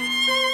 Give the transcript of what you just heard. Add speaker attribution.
Speaker 1: Música